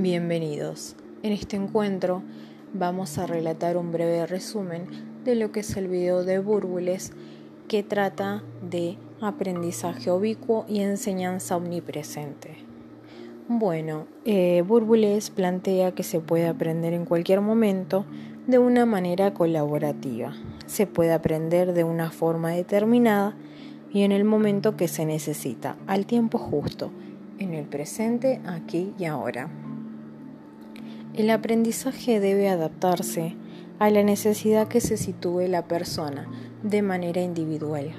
Bienvenidos. En este encuentro vamos a relatar un breve resumen de lo que es el video de Burbules que trata de aprendizaje ubicuo y enseñanza omnipresente. Bueno, eh, Burbules plantea que se puede aprender en cualquier momento de una manera colaborativa. Se puede aprender de una forma determinada y en el momento que se necesita, al tiempo justo, en el presente, aquí y ahora. El aprendizaje debe adaptarse a la necesidad que se sitúe la persona de manera individual.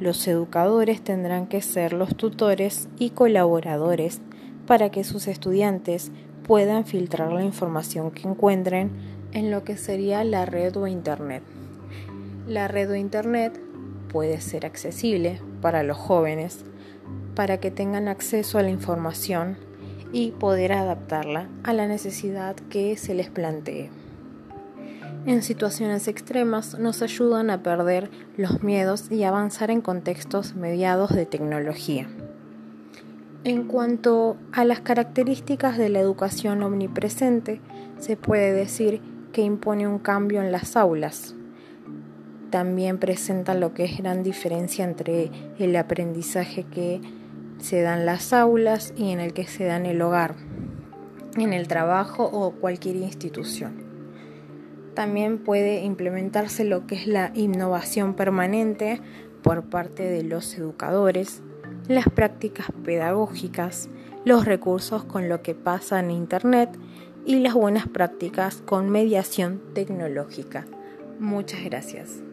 Los educadores tendrán que ser los tutores y colaboradores para que sus estudiantes puedan filtrar la información que encuentren en lo que sería la red o Internet. La red o Internet puede ser accesible para los jóvenes para que tengan acceso a la información y poder adaptarla a la necesidad que se les plantee. En situaciones extremas nos ayudan a perder los miedos y avanzar en contextos mediados de tecnología. En cuanto a las características de la educación omnipresente, se puede decir que impone un cambio en las aulas. También presenta lo que es gran diferencia entre el aprendizaje que se dan las aulas y en el que se da en el hogar, en el trabajo o cualquier institución. También puede implementarse lo que es la innovación permanente por parte de los educadores, las prácticas pedagógicas, los recursos con lo que pasa en Internet y las buenas prácticas con mediación tecnológica. Muchas gracias.